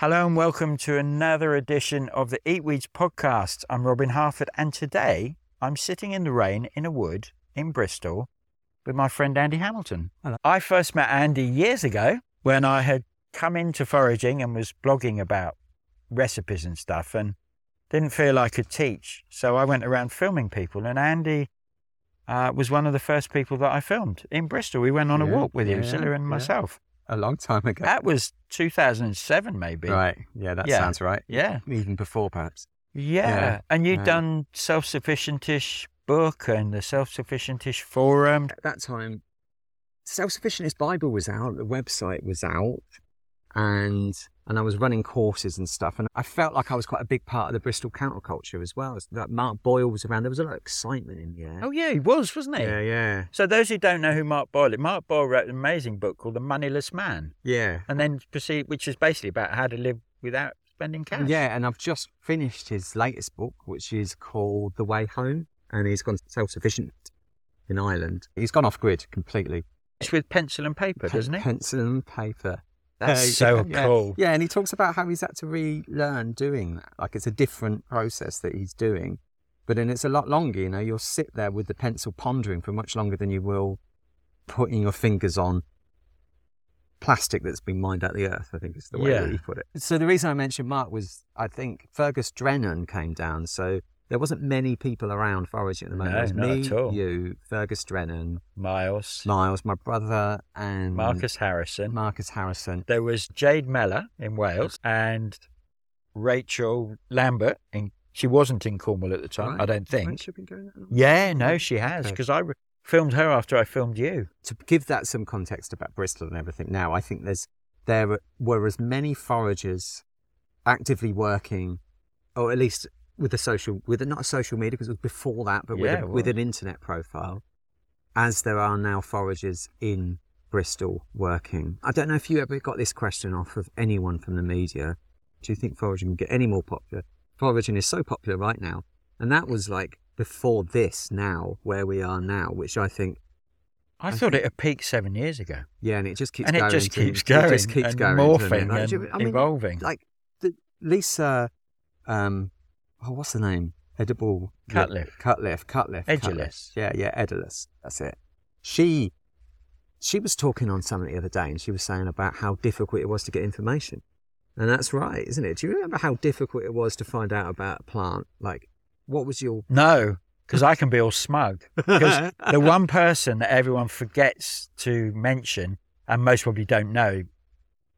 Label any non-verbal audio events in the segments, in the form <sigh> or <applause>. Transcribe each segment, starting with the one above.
Hello and welcome to another edition of the Eatweeds podcast. I'm Robin Harford, and today I'm sitting in the rain in a wood in Bristol with my friend Andy Hamilton. Hello. I first met Andy years ago when I had come into foraging and was blogging about recipes and stuff and didn't feel I could teach. So I went around filming people, and Andy uh, was one of the first people that I filmed in Bristol. We went on a walk with you, yeah, and yeah. myself. A long time ago. That was 2007, maybe. right. Yeah, that Yeah. sounds right. Yeah. Even before, perhaps. Yeah. Yeah, And you'd yeah. done Self Sufficientish book and the Self Sufficientish forum. At that time, Self Sufficientish Bible was out, the website was out, and and I was running courses and stuff. And I felt like I was quite a big part of the Bristol counterculture as well. That Mark Boyle was around. There was a lot of excitement in the air. Oh, yeah, he was, wasn't he? yeah, yeah. So, those who don't know who Mark Boyle is, Mark Boyle wrote an amazing book called The Moneyless Man, Yeah. and then proceed, which is basically about how to live without spending cash. Yeah, and I've just finished his latest book, which is called The Way Home, and he's gone self sufficient in Ireland. He's gone off grid completely. It's with pencil and paper, Pen- doesn't it? Pencil and paper. That's <laughs> so yeah. cool. Yeah, and he talks about how he's had to relearn doing that. Like it's a different process that he's doing, but then it's a lot longer. You know, you'll sit there with the pencil pondering for much longer than you will putting your fingers on plastic that's been mined out of the earth. I think is the way Yeah. that he put it. So the reason I mentioned Mark was I think Fergus Drennan came down, so. There wasn't many people around foraging at the moment. No, it was not me, at all. you, Fergus Drennan, Miles, Miles, my brother, and Marcus Harrison. Marcus Harrison. There was Jade Meller in Wales and Rachel Lambert. In, she wasn't in Cornwall at the time, Right. I don't think. Right, should we go that? Yeah, no, she has Okay. because I re- filmed her after I filmed you. to give that some context about Bristol and everything now, I think there's there were as many foragers actively working, or at least with a social, with a, not a social media because it was before that, but with, Yeah, a, with an internet profile, as there are now foragers in Bristol working. I don't know if you ever got this question off of anyone from the media. Do you think foraging can get any more popular? Foraging is so popular right now, and that was like before this now, where we are now, which I think I, I thought think- it had peaked seven years ago. yeah, and it just keeps and going. it just keeps going It just keeps and going morphing Like, and I mean, evolving. Like the, Lisa, um, oh, what's the name? Edible Cutcliffe. Cutcliffe. Cutcliffe. Edulis. Cutcliffe. Yeah, yeah, Edulis. That's it. She, she was talking on something the other day, and she was saying about how difficult it was to get information, and that's right, isn't it? Do you remember how difficult it was to find out about a plant? Like, what was your No, because I can be all smug. Because the <laughs> one person that everyone forgets to mention, and most probably don't know,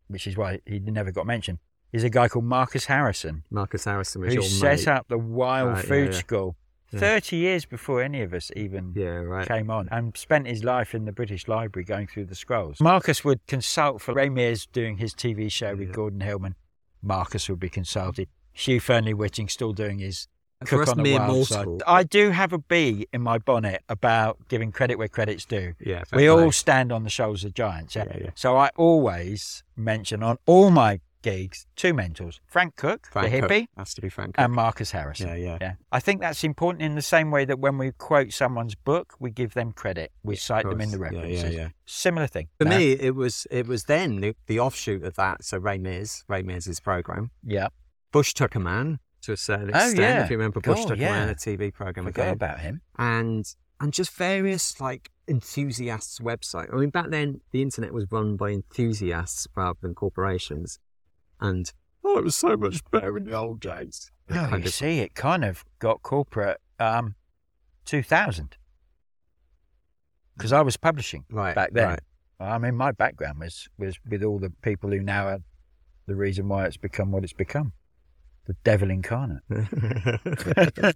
which is why he never got mentioned, is a guy called Marcus Harrison, Marcus Harrison was who set mate? up the Wild Right, Food yeah. School Yeah. 30 years before any of us even Yeah, right. came on and spent his life in the British Library going through the scrolls. Marcus would consult for Ray Mears doing his TV show with Yeah. Gordon Hillman. Marcus would be consulted. Hugh Fearnley-Whittingstall doing his cook on the wild side. I do have a bee in my bonnet about giving credit where credit's due. Yeah, We all stand on the shoulders of giants. Yeah? Yeah, yeah. So I always mention on all my gigs two mentors Frank Cook, Frank the Cook. hippie, has to be Frank. and Marcus Harrison. Yeah, yeah. Yeah. I think that's important in the same way that when we quote someone's book, we give them credit. We cite them in the course. Yeah, yeah, references. yeah. Similar thing. For No? me, it was it was then the, the offshoot of that. So Ray Mears, Ray Mears' program, Yeah. Bush Tucker Man to a certain extent. Oh, extent. yeah. If you remember Bush Tucker yeah. Man, a TV program Forgot again, about him. and and just various like enthusiasts' website. I mean, back then the internet was run by enthusiasts rather than corporations, and oh, it was so much better in the old days. It Oh, you of- see, it kind of got corporate um, 2000 because I was publishing right back then. right. I mean, my background was, was with all the people who now are the reason why it's become what it's become the devil incarnate. <laughs>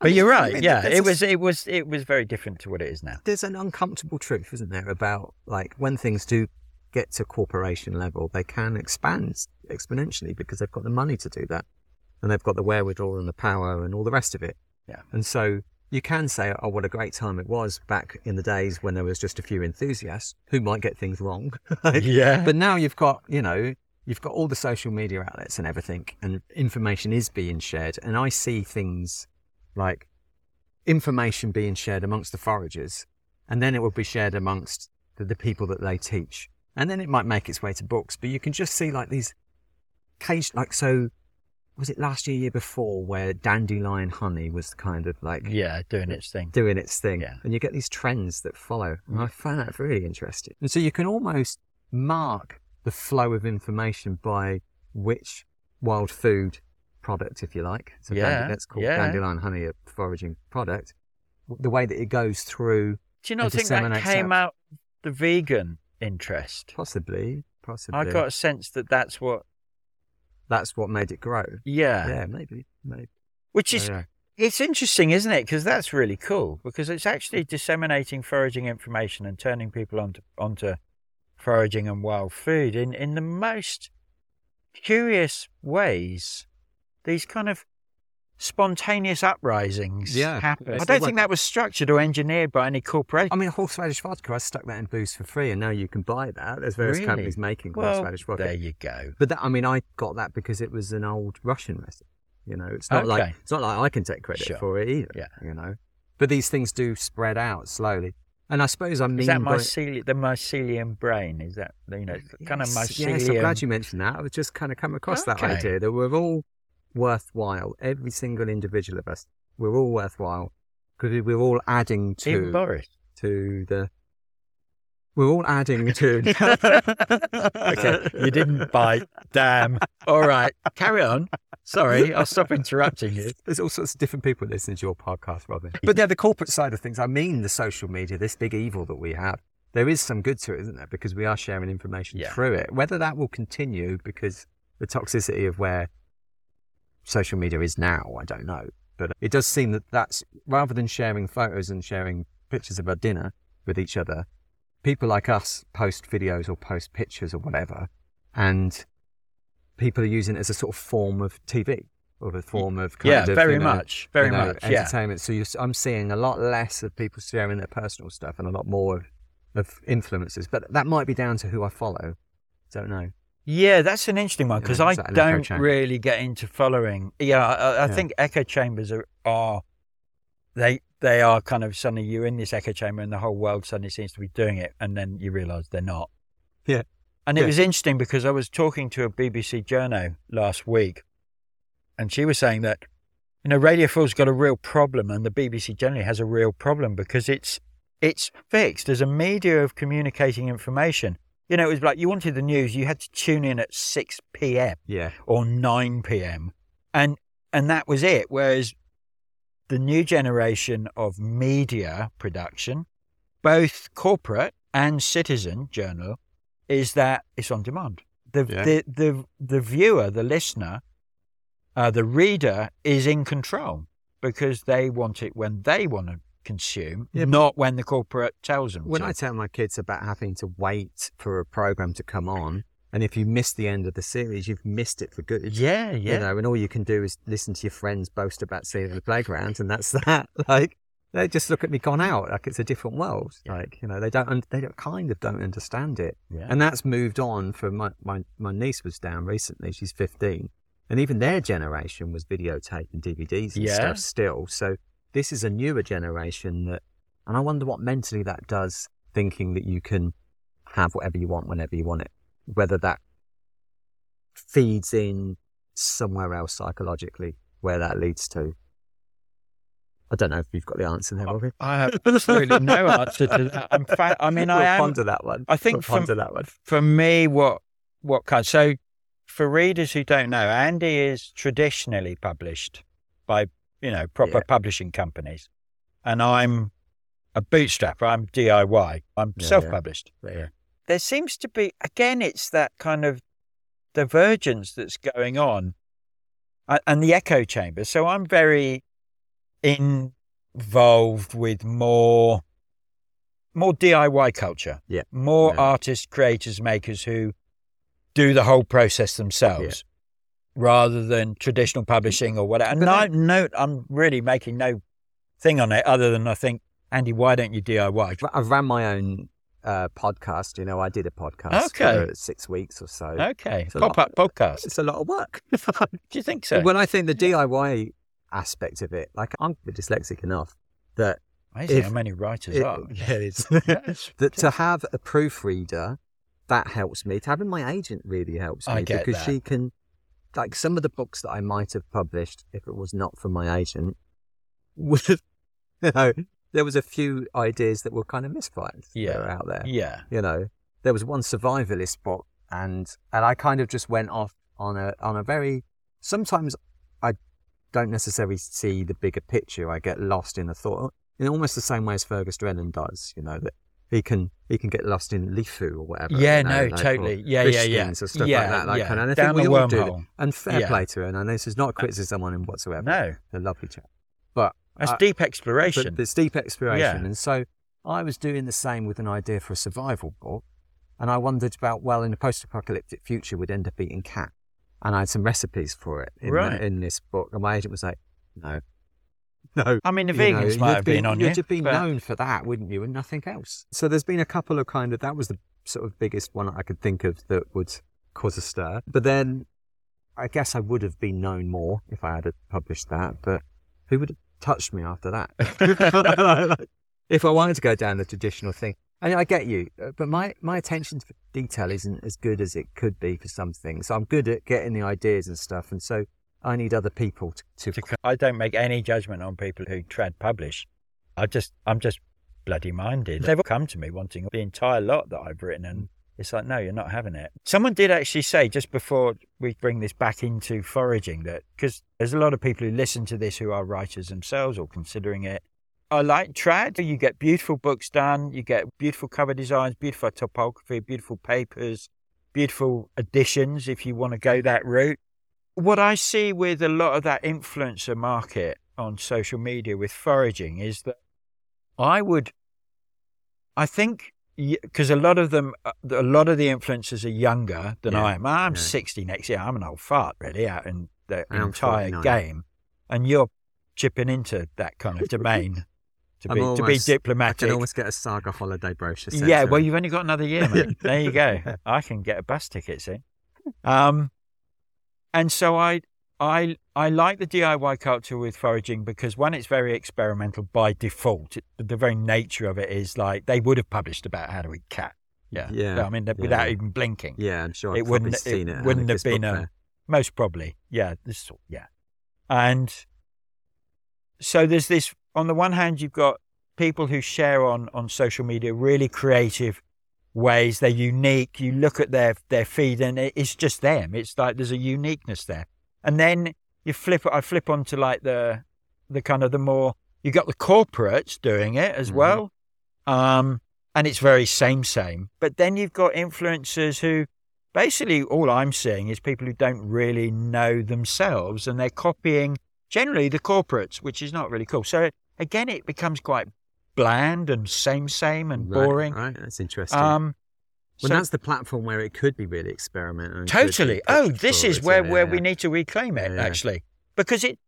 But you're I right. mean, yeah, there's it a- was it was it was very different to what it is now. there's an uncomfortable truth, isn't there, about like when things do get to corporation level, they can expand exponentially because they've got the money to do that, and they've got the wherewithal and the power and all the rest of it. Yeah. And so you can say, "Oh, what a great time it was back in the days when there was just a few enthusiasts who might get things wrong." <laughs> Like, Yeah. But now you've got, you know, you've got all the social media outlets and everything, and information is being shared. And I see things like information being shared amongst the foragers, and then it will be shared amongst the, the people that they teach. And then it might make its way to books. But you can just see like these cage, like so. Was it last year, year before, where dandelion honey was kind of like Yeah, doing its thing. doing its thing. Yeah. And you get these trends that follow. And I mm. find that really interesting. And so you can almost mark the flow of information by which wild food product, if you like. So Yeah, dande- let's call yeah. dandelion honey a foraging product. The way that it goes through, Do you not think that came out the vegan interest? possibly, possibly, I got a sense that that's what. that's what made it grow. Yeah, Yeah, maybe, maybe. which is it's interesting, isn't it? Because that's really cool because it's actually disseminating foraging information and turning people onto onto foraging and wild food in in the most curious ways. These kind of spontaneous uprisings Yeah, happen. I don't think that was structured or engineered by any corporation. I mean, horseradish vodka. I stuck that in booze for free, and now you can buy that. There's various Really? companies making well, horseradish vodka. there you go. But that, I mean, I got that because it was an old Russian recipe. You know, it's not Okay. like it's not like I can take credit Sure. for it either. Yeah. You know, but these things do spread out slowly, and I suppose I mean Is that by- mycelium, the mycelium brain? Is that you know kind of mycelium? Yes, I'm glad you mentioned that. I've just kind of come across that idea that we're all worthwhile. Every single individual of us, we're all worthwhile because we're all adding Even to Boris. to the. We're all adding to. <laughs> okay, you didn't bite. Damn. All right, carry on. Sorry, I'll stop interrupting you. There's all sorts of different people listening to your podcast, Robin. But yeah, the corporate side of things, I mean the social media, this big evil that we have, there is some good to it, isn't there? Because we are sharing information Yeah. through it. Whether that will continue because the toxicity of where social media is now, I don't know. But it does seem that that's rather than sharing photos and sharing pictures of our dinner with each other, people like us post videos or post pictures or whatever, and people are using it as a sort of form of TV or a form of kind Yeah, of, very you know, much, very you know, much. Yeah. entertainment. So you're, I'm seeing a lot less of people sharing their personal stuff and a lot more of, of influencers. But that might be down to who I follow. Don't know. Yeah, that's an interesting one because is I that an echo don't really get into following. Yeah, I, I Yeah. think echo chambers are, are they they are kind of suddenly you're in this echo chamber and the whole world suddenly seems to be doing it, and then you realise they're not. Yeah. And it was interesting because I was talking to a BBC journo last week, and she was saying that you know Radio Four's got a real problem, and the BBC generally has a real problem because it's it's fixed as a media of communicating information. You know, it was like you wanted the news, you had to tune in at six p.m. Yeah. or nine p.m. and and that was it. Whereas the new generation of media production, both corporate and citizen journal, is that it's on demand. The Yeah. the, the the viewer, the listener, uh, the reader is in control because they want it when they want to consume, Yeah, not when the corporate tells them. When to. I tell my kids about having to wait for a program to come on, and if you miss the end of the series, you've missed it for good. yeah, yeah, You know, and all you can do is listen to your friends boast about seeing the playground, and that's <laughs> that. Like, they just look at me gone out like it's a different world. Like, you know, they don't, they don't, kind of don't understand it. yeah. And that's moved on For my, my, my niece was down recently. She's 15. And even their generation was videotape and DVDs and Yeah. stuff still. So this is a newer generation that, and I wonder what mentally that does, thinking that you can have whatever you want whenever you want it, whether that feeds in somewhere else psychologically, where that leads to. I don't know if you've got the answer there, Robbie. I have absolutely no <laughs> answer to that. I'm fa- I mean, I we'll am. ponder that one. I think we'll from- that one. for me, what what kind? So, for readers who don't know, Andy is traditionally published by you know proper Yeah. publishing companies, and I'm a bootstrapper. I'm DIY. I'm Yeah, yeah. self-published. Yeah. There seems to be again, it's that kind of divergence that's going on, uh, and the echo chamber. So I'm very involved with more more DIY culture. Yeah. More Yeah. artists, creators, makers who do the whole process themselves rather than traditional publishing or whatever. And no, no, I'm really making no thing on it other than I think, Andy, why don't you DIY? I've ran my own uh, podcast. You know, I did a podcast Okay. for six weeks or so. Okay. Pop up podcast. It's a lot of work. <laughs> Do you think so? When I think the DIY aspect of it, like I'm dyslexic enough that Amazing if- how many writers it, are. <laughs> yeah, it's, <laughs> that to have a proofreader that helps me. To Having my agent really helps me because that. she can, like, some of the books that I might have published if it was not for my agent would have, <laughs> you know, there was a few ideas that were kind of misfires Yeah. out there. Yeah. You know, there was one survivalist book, and and I kind of just went off on a on a very. Sometimes I don't necessarily see the bigger picture. I get lost in the thought, in almost the same way as Fergus Drennan does. You know that he can he can get lost in Lifu or whatever. Yeah, you know, no, totally. Yeah, yeah, yeah. Or stuff Yeah, like that. Like, yeah. and I Down think the we all do. And fair Yeah. play to her. And I know this is not a criticism on him whatsoever. No, a lovely chap. But that's I- deep but exploration. there's deep exploration. Yeah. And so I was doing the same with an idea for a survival book. And I wondered about, well, in a post apocalyptic future, we'd end up eating cat. And I had some recipes for it in, Right. in this book. And my agent was like, no, <laughs> no. I mean, the You know, vegans might you'd have be- been on you. You'd have been but- known for that, wouldn't you? And nothing else. So there's been a couple of kind of, that was the sort of biggest one I could think of that would cause a stir. But then I guess I would have been known more if I had published that. But who would have touched me after that? <laughs> <laughs> if I wanted to go down the traditional thing. I, mean, I get you, uh, but my, my attention to detail isn't as good as it could be for some things. So I'm good at getting the ideas and stuff, and so I need other people to, to I don't make any judgment on people who trad publish. I just, I'm just bloody minded. They've come to me wanting the entire lot that I've written, and mm. it's like, no, you're not having it. Someone did actually say just before we bring this back into foraging that because there's a lot of people who listen to this who are writers themselves or considering it. I like trad. You get beautiful books done. You get beautiful cover designs, beautiful topography, beautiful papers, beautiful editions if you want to go that route what I see with a lot of that influencer market on social media with foraging is that I would, I think, because a lot of them, uh, a lot of the influencers are younger than Yeah, I am. I'm yeah. 60 next year. I'm an old fart, really, out in the I'm entire 49. game. And you're chipping into that kind of domain <laughs> to I'm be, to be almost- I diplomatic. can almost get a saga holiday brochure. Yeah, well, you've only got another year, <laughs> mate. there you go. <laughs> I can get a bus ticket soon. Um, and so I, I, I like the DIY culture with foraging because one, it's very experimental by default. It, the very nature of it is like they would have published about how to eat cat. Yeah, Yeah, I mean, yeah, without even blinking. Yeah, I'm sure. It wouldn't- it seen it. at wouldn't have been a-. Most probably, yeah. This, yeah, and so there's this. On the one hand, you've got people who share on on social media really creative ways. They're unique. You look at their their feed, and it's just them. It's like there's a uniqueness there. And then you flip. I flip onto like the the kind of the more. You got the corporates doing it as Mhm. well, um, and it's very same same. But then you've got influencers who basically all I'm seeing is people who don't really know themselves and they're copying generally the corporates, which is not really cool. So again, it becomes quite bland and same, same and Right, boring. Right, that's interesting. Um, well, so- that's the platform where it could be really experimental. and could be totally. Oh, this is where, where yeah. we need to reclaim it, Yeah, actually, because it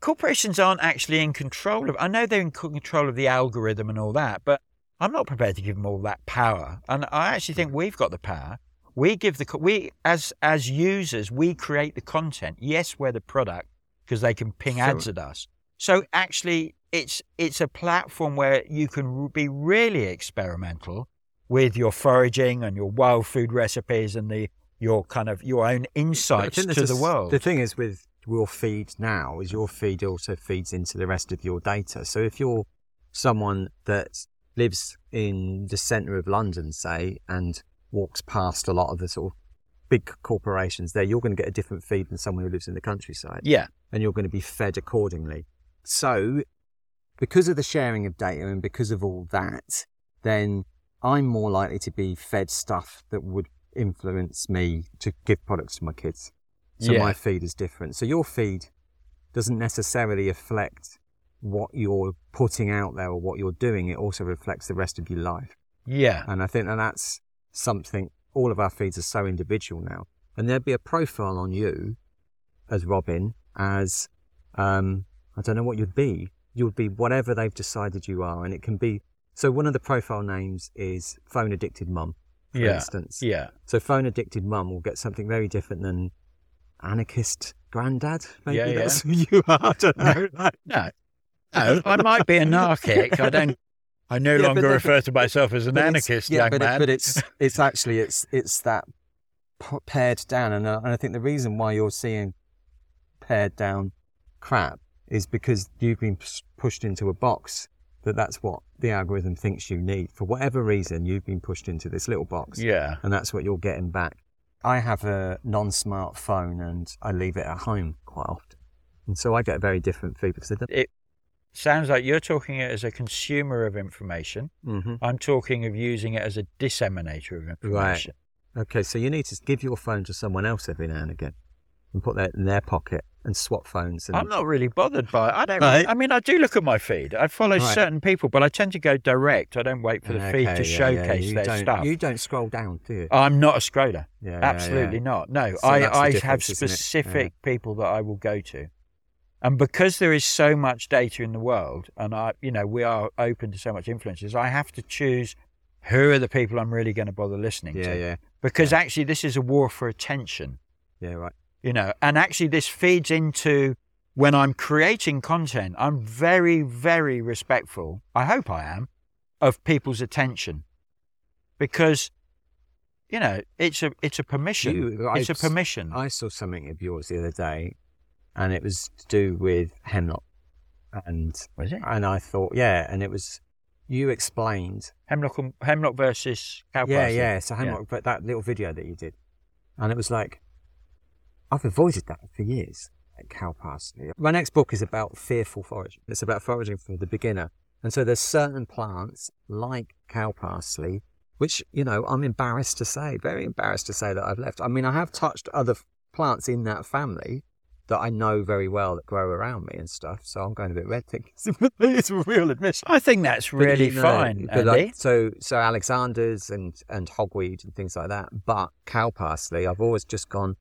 corporations aren't actually in control of. I know they're in control of the algorithm and all that, but I'm not prepared to give them all that power. And I actually think we've got the power. We give the we as as users we create the content. Yes, we're the product because they can ping So- ads at us. So actually, it's it's a platform where you can be really experimental with your foraging and your wild food recipes and the your kind of your own insights to the world. The thing is with your feed now is your feed also feeds into the rest of your data. So if you're someone that lives in the centre of London, say, and walks past a lot of the sort of big corporations there, you're going to get a different feed than someone who lives in the countryside. yeah, and you're going to be fed accordingly. So, because of the sharing of data and because of all that, then I'm more likely to be fed stuff that would influence me to give products to my kids. So Yeah. my feed is different. So your feed doesn't necessarily reflect what you're putting out there or what you're doing. It also reflects the rest of your life. yeah, And I think that that's something, all of our feeds are so individual now. And there'd be a profile on you as Robin, as, um, I don't know what you'd be. You would be whatever they've decided you are. And it can be, so one of the profile names is phone addicted mum, for Yeah. instance. yeah. So phone addicted mum will get something very different than anarchist granddad. Maybe Yeah, yeah. that's who you are. I don't know. No, no, I might be anarchic. I don't. I no <laughs> Yeah, longer refer to myself as an anarchist, yeah, young but, man. It, but it's <laughs> it's actually it's it's that pared down, and, uh, and I think the reason why you're seeing pared down crap is because you've been pushed into a box that that's what the algorithm thinks you need for whatever reason. You've been pushed into this little box, yeah. and that's what you're getting back. I have a non-smart phone, and I leave it at home quite often, and so I get a very different feed because don't. It sounds like you're talking it as a consumer of information. Mhm. I'm talking of using it as a disseminator of information. Right. Okay, so you need to give your phone to someone else every now and again and put that in their pocket and swap phones. And I'm not really bothered by it. I don't. Right. I mean, I do look at my feed. I follow Right. certain people, but I tend to go direct. I don't wait for the feed to yeah, showcase yeah, you their don't, stuff. You don't scroll down, do you? I'm not a scroller. Yeah, yeah, Absolutely yeah. not. No, So I, I have specific people that I will go to. And because there is so much data in the world and I you know, we are open to so much influences, I have to choose who are the people I'm really going to bother listening Yeah, to. yeah, Because actually this is a war for attention, yeah, right. You know. And actually this feeds into when I'm creating content, I'm very, very respectful, I hope I am, of people's attention. Because you know, it's a it's a permission. You- it's a I've- permission. I saw something of yours the other day, and it was to do with hemlock, and Was it? and I thought, yeah, and it was you explained, Hemlock, and- Hemlock versus cow yeah, yeah, so hemlock, but that little video that you did, and it was like, I've avoided that for years. Like cow parsley. My next book is about fearful foraging. It's about foraging for the beginner, and so there's certain plants like cow parsley which you know I'm embarrassed to say, very embarrassed to say that I've left. I mean, I have touched other f- plants in that family that I know very well that grow around me and stuff. So I'm going a bit red thinking <laughs> it's a real admission. I think that's really know, fine, but Andy. like, so so Alexander's and and hogweed and things like that. But cow parsley, I've always just gone.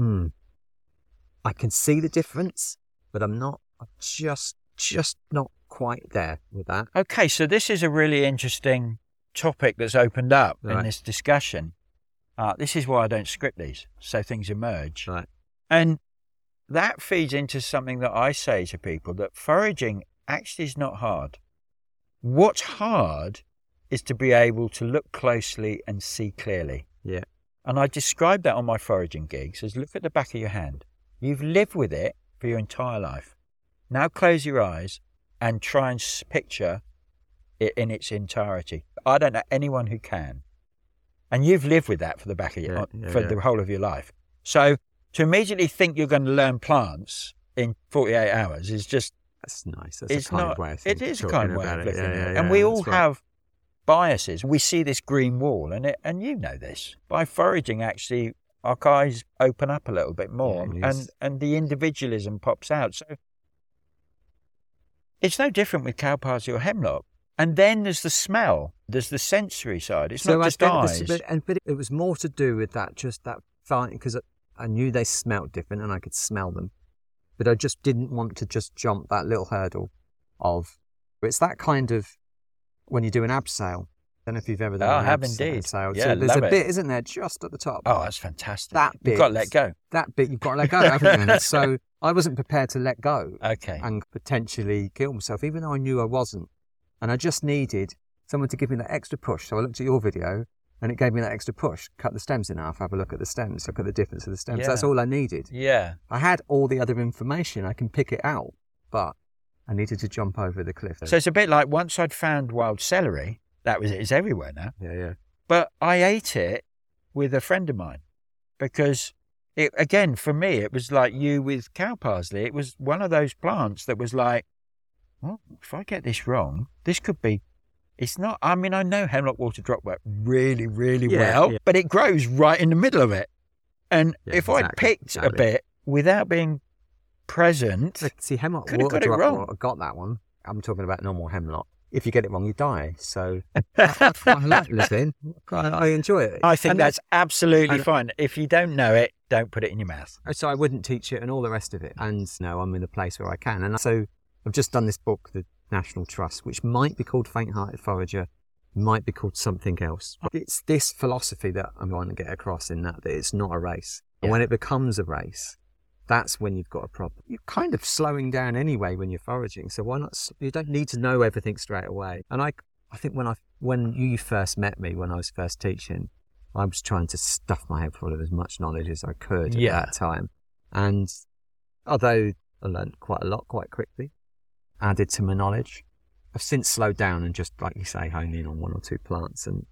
Hmm. I can see the difference, but I'm not. I'm just just not quite there with that. okay, so this is a really interesting topic that's opened up in this discussion. Uh, this is why I don't script these, so things emerge. Right. And that feeds into something that I say to people that foraging actually is not hard. What's hard is to be able to look closely and see clearly. Yeah. And I describe that on my foraging gigs as look at the back of your hand. You've lived with it for your entire life. Now close your eyes and try and picture it in its entirety. I don't know anyone who can. And you've lived with that for the back of your Yeah, yeah, for yeah. the whole of your life. So to immediately think you're going to learn plants in 48 hours is just That's nice. That's it's a kind not. of way of it thinking- a kind way of looking at it, and we all have biases. We see this green wall, and it, and you know this. By foraging, actually, our eyes open up a little bit more, it and and the individualism pops out. So it's no different with cow parsley or hemlock. And then there's the smell. There's the sensory side. It's not I just eyes. this- but, and, but it was more to do with that, just that fine, because I, I knew they smelt different and I could smell them. But I just didn't want to just jump that little hurdle of, it's that kind of, when you do an abseil. I don't know if you've ever done Oh, an I have indeed. abseil. Yeah, so there's a it. bit, isn't there, just at the top. oh, that's fantastic. That bit, You've got to let go. That bit you've got to let go, <laughs> haven't you? So I wasn't prepared to let go Okay. and potentially kill myself, even though I knew I wasn't. And I just needed someone to give me that extra push. So I looked at your video and it gave me that extra push. Cut the stems in half, have a look at the stems, look at the difference of the stems. That's all I needed. Yeah. I had all the other information, I can pick it out, but I needed to jump over the cliff. So it's a bit like once I'd found wild celery, that was it. It's everywhere now. yeah, yeah. But I ate it with a friend of mine because it again for me it was like you with cow parsley. It was one of those plants that was like, well, if I get this wrong, this could be. It's not. I mean, I know hemlock water dropwort really, really Yeah, well, yeah. but it grows right in the middle of it. And Yeah, if I'd exactly, picked a bit without being present, See, hemlock Coulda got it wrong. water, got that one. I'm talking about normal hemlock. If you get it wrong, you die. So <laughs> I like listening. I, I enjoy it. I think And that's absolutely and- fine. If you don't know it, don't put it in your mouth. Oh, so I wouldn't teach it and all the rest of it. And no, I'm in a place where I can. And so I've just done this book, The National Trust, which might be called Faint Hearted Forager, might be called something else. It's this philosophy that I'm going to get across in that, that it's not a race. And when it becomes a race, that's when you've got a problem. You're kind of slowing down anyway when you're foraging. So why not? You don't need to know everything straight away. And I, I think when I, when you first met me, when I was first teaching, I was trying to stuff my head full of as much knowledge as I could Yeah. at that time. And although I learned quite a lot quite quickly, added to my knowledge, I've since slowed down and just, like you say, honed in on one or two plants. And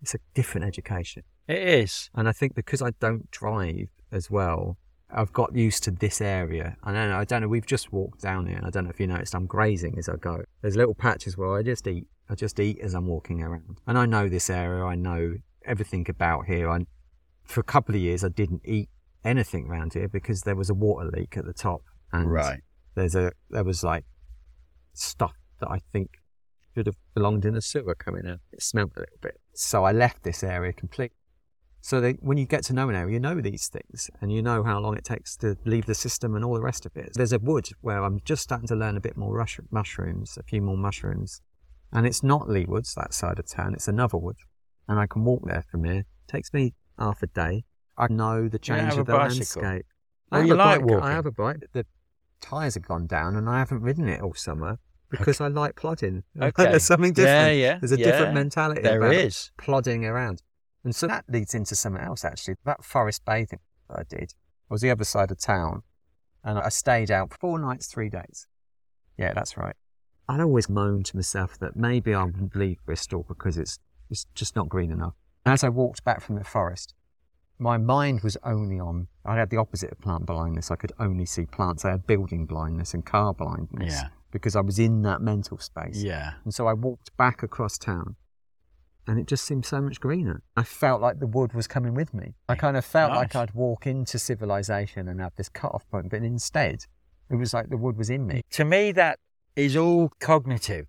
it's a different education. It is. And I think because I don't drive as well, I've got used to this area. I don't know. I don't know. We've just walked down here, and I don't know if you noticed. I'm grazing as I go. There's little patches where I just eat. I just eat as I'm walking around, and I know this area. I know everything about here. I, for a couple of years, I didn't eat anything around here because there was a water leak at the top, and there's a there was like stuff that I think should have belonged in a sewer coming out. It smelled a little bit, so I left this area completely. So they, when you get to know an area, you know these things and you know how long it takes to leave the system and all the rest of it. There's a wood where I'm just starting to learn a bit more rush, mushrooms, a few more mushrooms. And it's not Leigh Woods, that side of town. It's another wood. And I can walk there from here. It takes me half a day. I know the change of the bicycle? landscape. I have a like bike. I have a bike. The tyres have gone down and I haven't ridden it all summer because I like plodding. <laughs> Okay. There's something different. Yeah, yeah. There's a yeah. different mentality There about is. plodding around. And so that leads into something else actually. That forest bathing that I did I was the other side of town and I stayed out four nights, three days. Yeah, that's right. I'd always moan to myself that maybe I would leave Bristol because it's, it's just not green enough. As I walked back from the forest, my mind was only on, I had the opposite of plant blindness. I could only see plants. I had building blindness and car blindness Yeah. because I was in that mental space. Yeah. And so I walked back across town and it just seemed so much greener. I felt like the wood was coming with me. I kind of felt like I'd walk into civilization and have this cut off point, but instead it was like the wood was in me. To me, that is all cognitive.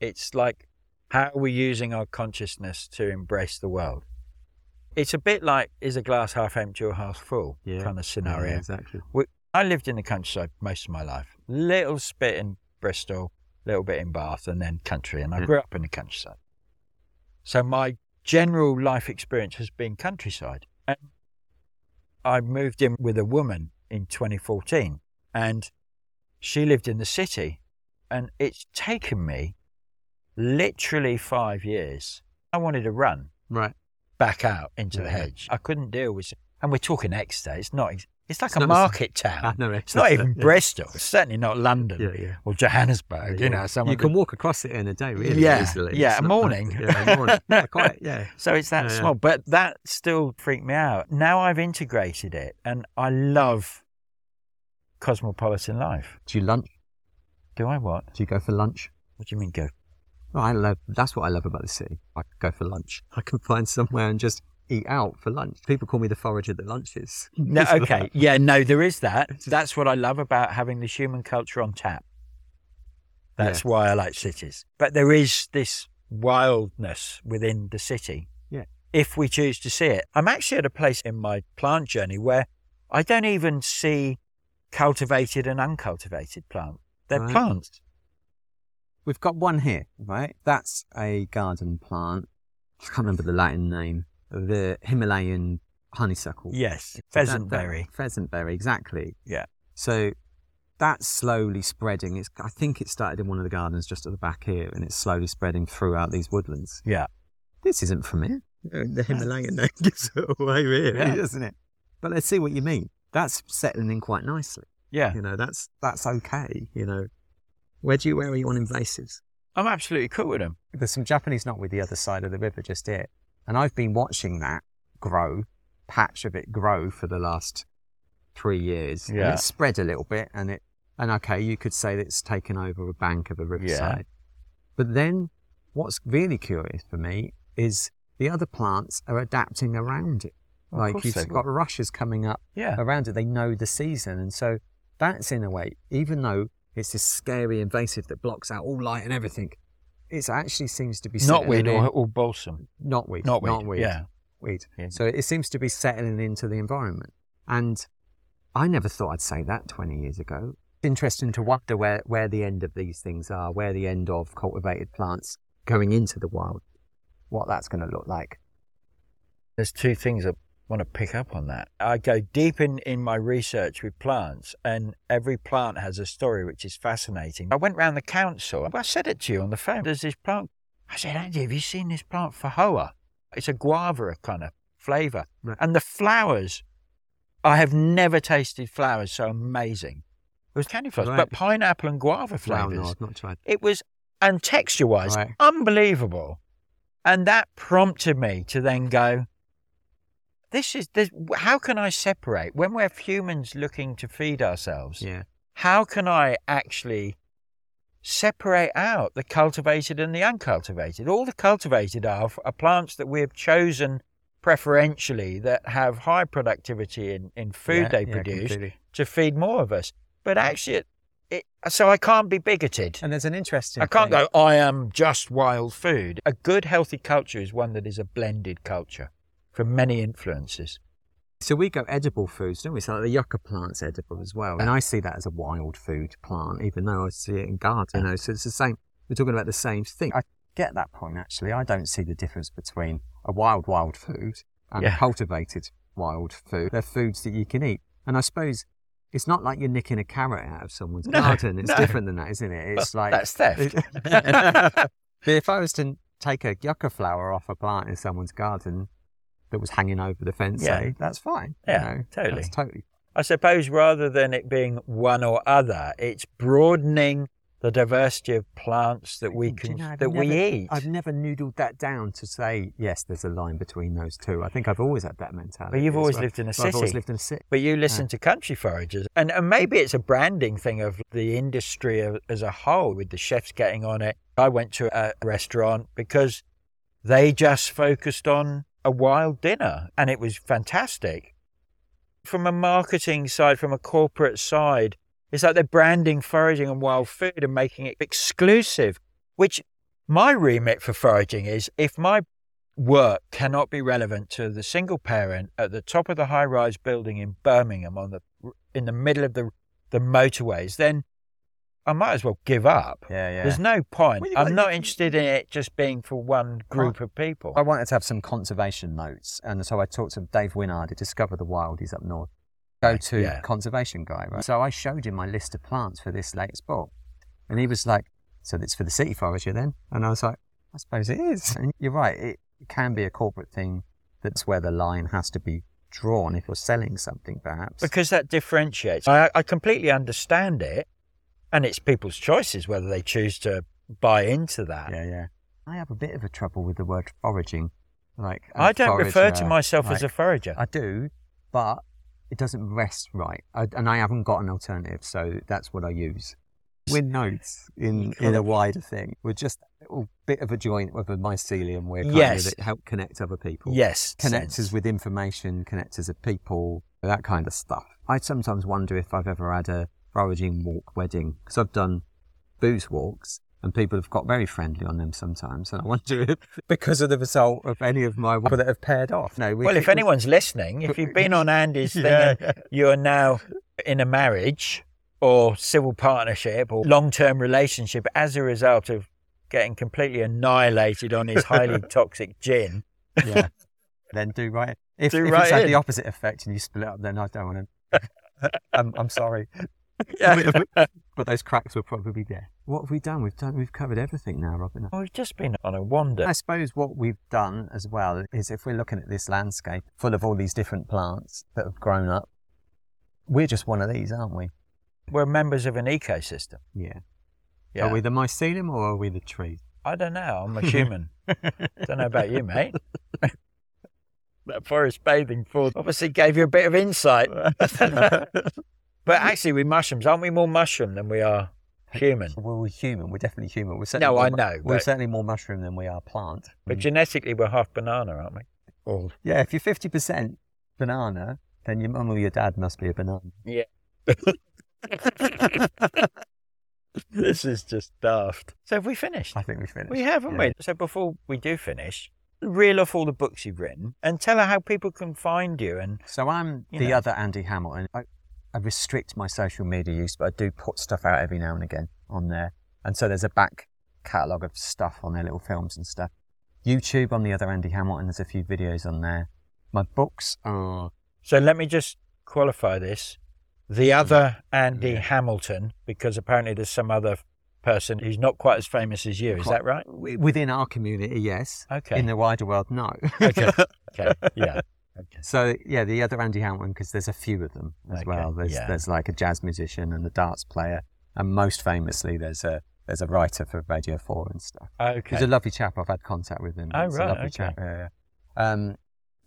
It's like how are we using our consciousness to embrace the world? It's a bit like is a glass half empty or half full kind of scenario. Yeah, exactly. I lived in the countryside most of my life. Little bit in Bristol, little bit in Bath, and then country. And I Yeah. grew up in the countryside. So my general life experience has been countryside. And I moved in with a woman in 2014, and she lived in the city. And it's taken me literally five years. I wanted to run Right. back out into the hedge. I couldn't deal with, and we're talking Exeter. It's not. It's like It's a market I town. know It's not even yeah. Bristol. It's certainly not London Yeah, yeah. or Johannesburg. You know, some you can walk across it in a day, really Yeah, easily. yeah, It's a not- morning. Yeah, a morning. <laughs> Yeah, quite. Yeah. So it's that small, but that still freaked me out. Now I've integrated it, and I love cosmopolitan life. Do you lunch? Do I what? Do you go for lunch? What do you mean go? Oh, I love. That's what I love about the city. I go for lunch. <laughs> I can find somewhere and just eat out for lunch. People call me the forager that lunches. No, <laughs> okay, yeah, no, there is that. <laughs> That's what I love about having this human culture on tap. That's why I like cities. But there is this wildness within the city. Yeah. If we choose to see it. I'm actually at a place in my plant journey where I don't even see cultivated and uncultivated plant. They're Right. plants. We've got one here, right? That's a garden plant. I can't remember the Latin name. The Himalayan honeysuckle. Yes. That- Pheasant that- berry. Pheasant berry, exactly. Yeah. So that's slowly spreading. It's, I think it started in one of the gardens just at the back here, and it's slowly spreading throughout these woodlands. Yeah. This isn't from here. The Himalayan name <laughs> gives it away, really, Yeah. doesn't it? But let's see what you mean. That's settling in quite nicely. Yeah. You know, that's that's okay. You know, where do you where are you on invasives? I'm absolutely cool with them. There's some Japanese knotweed the other side of the river just here, and I've been watching that grow, patch of it grow for the last three years. And Yeah. it's spread a little bit, and it and okay, you could say that it's taken over a bank of a riverside. Yeah. But then, what's really curious for me is the other plants are adapting around it. Of like you've got rushes coming up Yeah. around it. They know the season. And so that's in a way, even though it's this scary invasive that blocks out all light and everything, it actually seems to be Knotweed settling or, in- or balsam. knotweed. Knotweed. Knotweed. Yeah. Weed. Yeah. So it seems to be settling into the environment. And I never thought I'd say that 20 years ago. It's interesting to wonder where, where the end of these things are, where the end of cultivated plants going into the wild, what that's going to look like. There's two things that want to pick up on that. I go deep in, in my research with plants, and every plant has a story which is fascinating. I went round the council. I said it to you on the phone. There's this plant. I said, Andy, have you seen this plant Feijoa? It's a guava kind of flavour. Right. And the flowers, I have never tasted flowers so amazing. It was candy flowers, Right. but pineapple and guava flavours. no, I've not tried. It was, and texture wise, Right. unbelievable. And that prompted me to then go, this is, this, how can I separate when we're humans looking to feed ourselves? Yeah. How can I actually separate out the cultivated and the uncultivated? All the cultivated are, are plants that we have chosen preferentially that have high productivity in, in food Yeah, they yeah, produce completely. to feed more of us. But actually, it, it, so I can't be bigoted. And there's an interesting. I can't thing. go, I am just wild food. A good, healthy culture is one that is a blended culture from many influences. So we go edible foods, don't we? So like the yucca plant's edible as well, and I see that as a wild food plant, even though I see it in garden. You know, so it's the same. We're talking about the same thing. I get that point actually. I don't see the difference between a wild wild food and Yeah. a cultivated wild food. They're foods that you can eat, and I suppose. It's not like you're nicking a carrot out of someone's No, garden. It's no. different than that, isn't it? It's like That's theft. <laughs> <laughs> but if I was to take a yucca flower off a plant in someone's garden that was hanging over the fence, Yeah. that's fine. you Yeah, know, totally. Totally. I suppose rather than it being one or other, it's broadening the diversity of plants that we Do you can know, that we eat. I've never noodled that down to say yes. There's a line between those two. I think I've always had that mentality. But you've always well. lived in a Well, I've always city. lived in a city. But you listen to country foragers, and, and maybe it's a branding thing of the industry as a whole, with the chefs getting on it. I went to a restaurant because they just focused on a wild dinner, and it was fantastic. From a marketing side, from a corporate side, it's like they're branding foraging and wild food and making it exclusive. Which my remit for foraging is if my work cannot be relevant to the single parent at the top of the high rise building in Birmingham on the in the middle of the the motorways, then I might as well give up. Yeah, yeah. There's no point. Well, I'm not interested in it just being for one group of people. I wanted to have some conservation notes, and so I talked to Dave Winnard, who Discover the Wild. He's up north. Go to Yeah. conservation guy, right? So I showed him my list of plants for this latest book, and he was like, "So it's for the city forager then?" And I was like, "I suppose it is." And you're right. It can be a corporate thing. That's where the line has to be drawn if you're selling something, perhaps. because that differentiates. I, I completely understand it, and it's people's choices whether they choose to buy into that. yeah, yeah. I have a bit of a trouble with the word foraging. Like I don't refer to forager, myself as a forager. I do, but it doesn't rest right, I, and I haven't got an alternative, so that's what I use. With notes in in a wider thing, we're just a little bit of a joint with a mycelium where kind Yes. of that help connect other people. yes, connect sense. us with information, connect us with people, that kind of stuff. I sometimes wonder if I've ever had a foraging walk wedding because I've done booze walks. And people have got very friendly on them sometimes, and I wonder if, <laughs> because of the result of any of my people that have paired off. No, we Well, if anyone's listening, if you've been on Andy's thing Yeah. and <laughs> you're now in a marriage or civil partnership or long term relationship as a result of getting completely annihilated on his highly <laughs> toxic gin, yeah, then do right. If, Do if right it's had in. the opposite effect and you split up, then I don't want to. I'm, I'm sorry, <laughs> yeah. <laughs> but those cracks will probably be there. What have we done? We've done. We've covered everything now, Robin. Well, we've just been on a wander. I suppose what we've done as well is if we're looking at this landscape full of all these different plants that have grown up, we're just one of these, aren't we? We're members of an ecosystem. Yeah. Yeah. Are we the mycelium or are we the tree? I don't know. I'm a <laughs> human. don't know about you, mate. that forest bathing for obviously gave you a bit of insight. But actually, with mushrooms, aren't we more mushroom than we are human? Well, we're human. We're definitely human. We're certainly No, more I know, We're but- certainly more mushroom than we are plant. But Mm. genetically, we're half banana, aren't we? Or Yeah, if you're 50% banana, then your mum or your dad must be a banana. yeah. <laughs> this is just daft. So have we finished? I think we finished. We have, haven't Yeah. we? So before we do finish, reel off all the books you've written and tell her how people can find you. And So I'm the know. other Andy Hamilton. I, I restrict my social media use, but I do put stuff out every now and again on there. And so there's a back catalogue of stuff on their little films and stuff. YouTube, I'm the other Andy Hamilton. There's a few videos on there. My books are So let me just qualify this. The hmm. other Andy Hamilton, because apparently there's some other person who's not quite as famous as you. Is that right? within our community, yes. Okay. In the wider world, no. okay. <laughs> Okay. Yeah. Okay. So yeah, the other Andy Hamilton because there's a few of them as Okay, well. There's yeah. there's like a jazz musician and a darts player, and most famously there's a there's a writer for Radio Four and stuff. Okay. He's a lovely chap. I've had contact with him. Oh, He's a right, lovely okay. chap. Yeah, yeah. Um,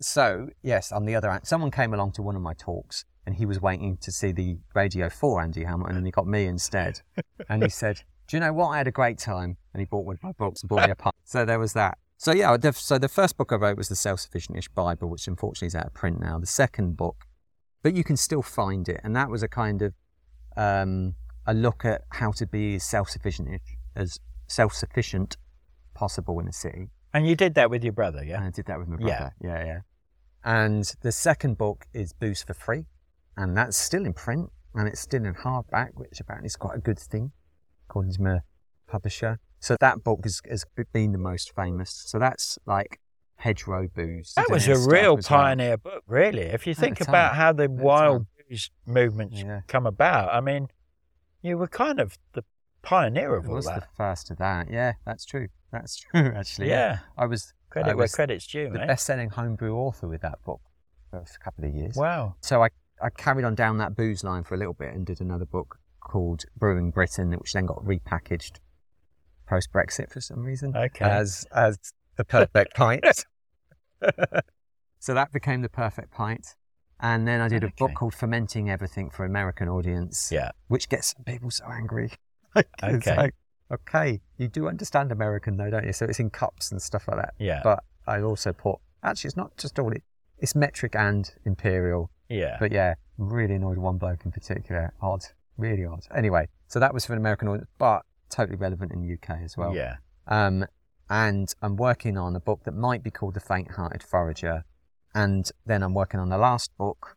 so yes, on the other hand, someone came along to one of my talks, and he was waiting to see the Radio Four Andy Hamilton, and he got me instead. and he said, "Do you know what? I had a great time." And he bought one of my books and bought me a pint. So there was that. So yeah, the, so the first book I wrote was the Self-Sufficient-ish Bible, which unfortunately is out of print now. The second book, but you can still find it, and that was a kind of um, a look at how to be as self-sufficient as self-sufficient possible in a city. and you did that with your brother, yeah? And I did that with my Yeah. brother. Yeah, yeah. And the second book is Booze for Free, and that's still in print, and it's still in hardback, which apparently is quite a good thing, according to my publisher. So that book has, has been the most famous. So that's like hedgerow booze. That was a real as well. pioneer book, really. If you think about time. how the the wild booze movements Yeah. come about, I mean, you were kind of the pioneer of It all was the first of that. Yeah, that's true. That's <laughs> true, actually. Yeah. I was Credit I where credit's due, the mate. best-selling homebrew author with that book for a couple of years. Wow. So I, I carried on down that booze line for a little bit and did another book called Brewing Britain, which then got repackaged post Brexit for some reason Okay. as as the perfect pint. <laughs> so that became the perfect pint. And then I did a book called Fermenting Everything for American Audience, Yeah. which gets some people so angry. <laughs> It's Okay. like, okay, you do understand American though, don't you? So it's in cups and stuff like that. Yeah. But I also put actually it's not just all it it's metric and imperial. yeah. But yeah, really annoyed one bloke in particular. Odd. Really odd. Anyway, so that was for an American audience, but totally relevant in the UK as well. yeah. Um, and I'm working on a book that might be called The Faint Hearted Forager. And then I'm working on the last book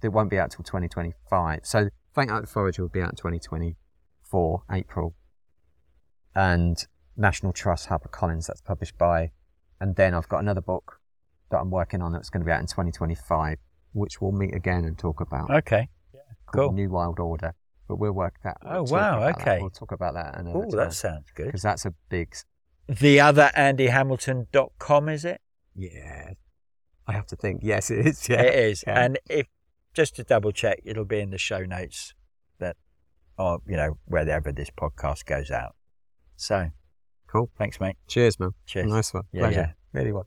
that won't be out till 2025. So Faint Hearted Forager will be out in 2024, April. And National Trust HarperCollins, that's published by. And then I've got another book that I'm working on that's going to be out in 2025, which we'll meet again and talk about. Okay. called cool. New Wild Order. But we'll work that. Out. Oh, wow, about that. okay. We'll talk about that Oh, that uh, sounds good. because that's a big The other AndyHamilton.com, is it? Yeah. I have to think. Yes, it is. <laughs> Yeah. It is. Yeah. And if just to double check, it'll be in the show notes that or you know, wherever this podcast goes out. So Cool. thanks, mate. Cheers, man. Cheers. Nice one. Yeah, Pleasure. yeah. Really was.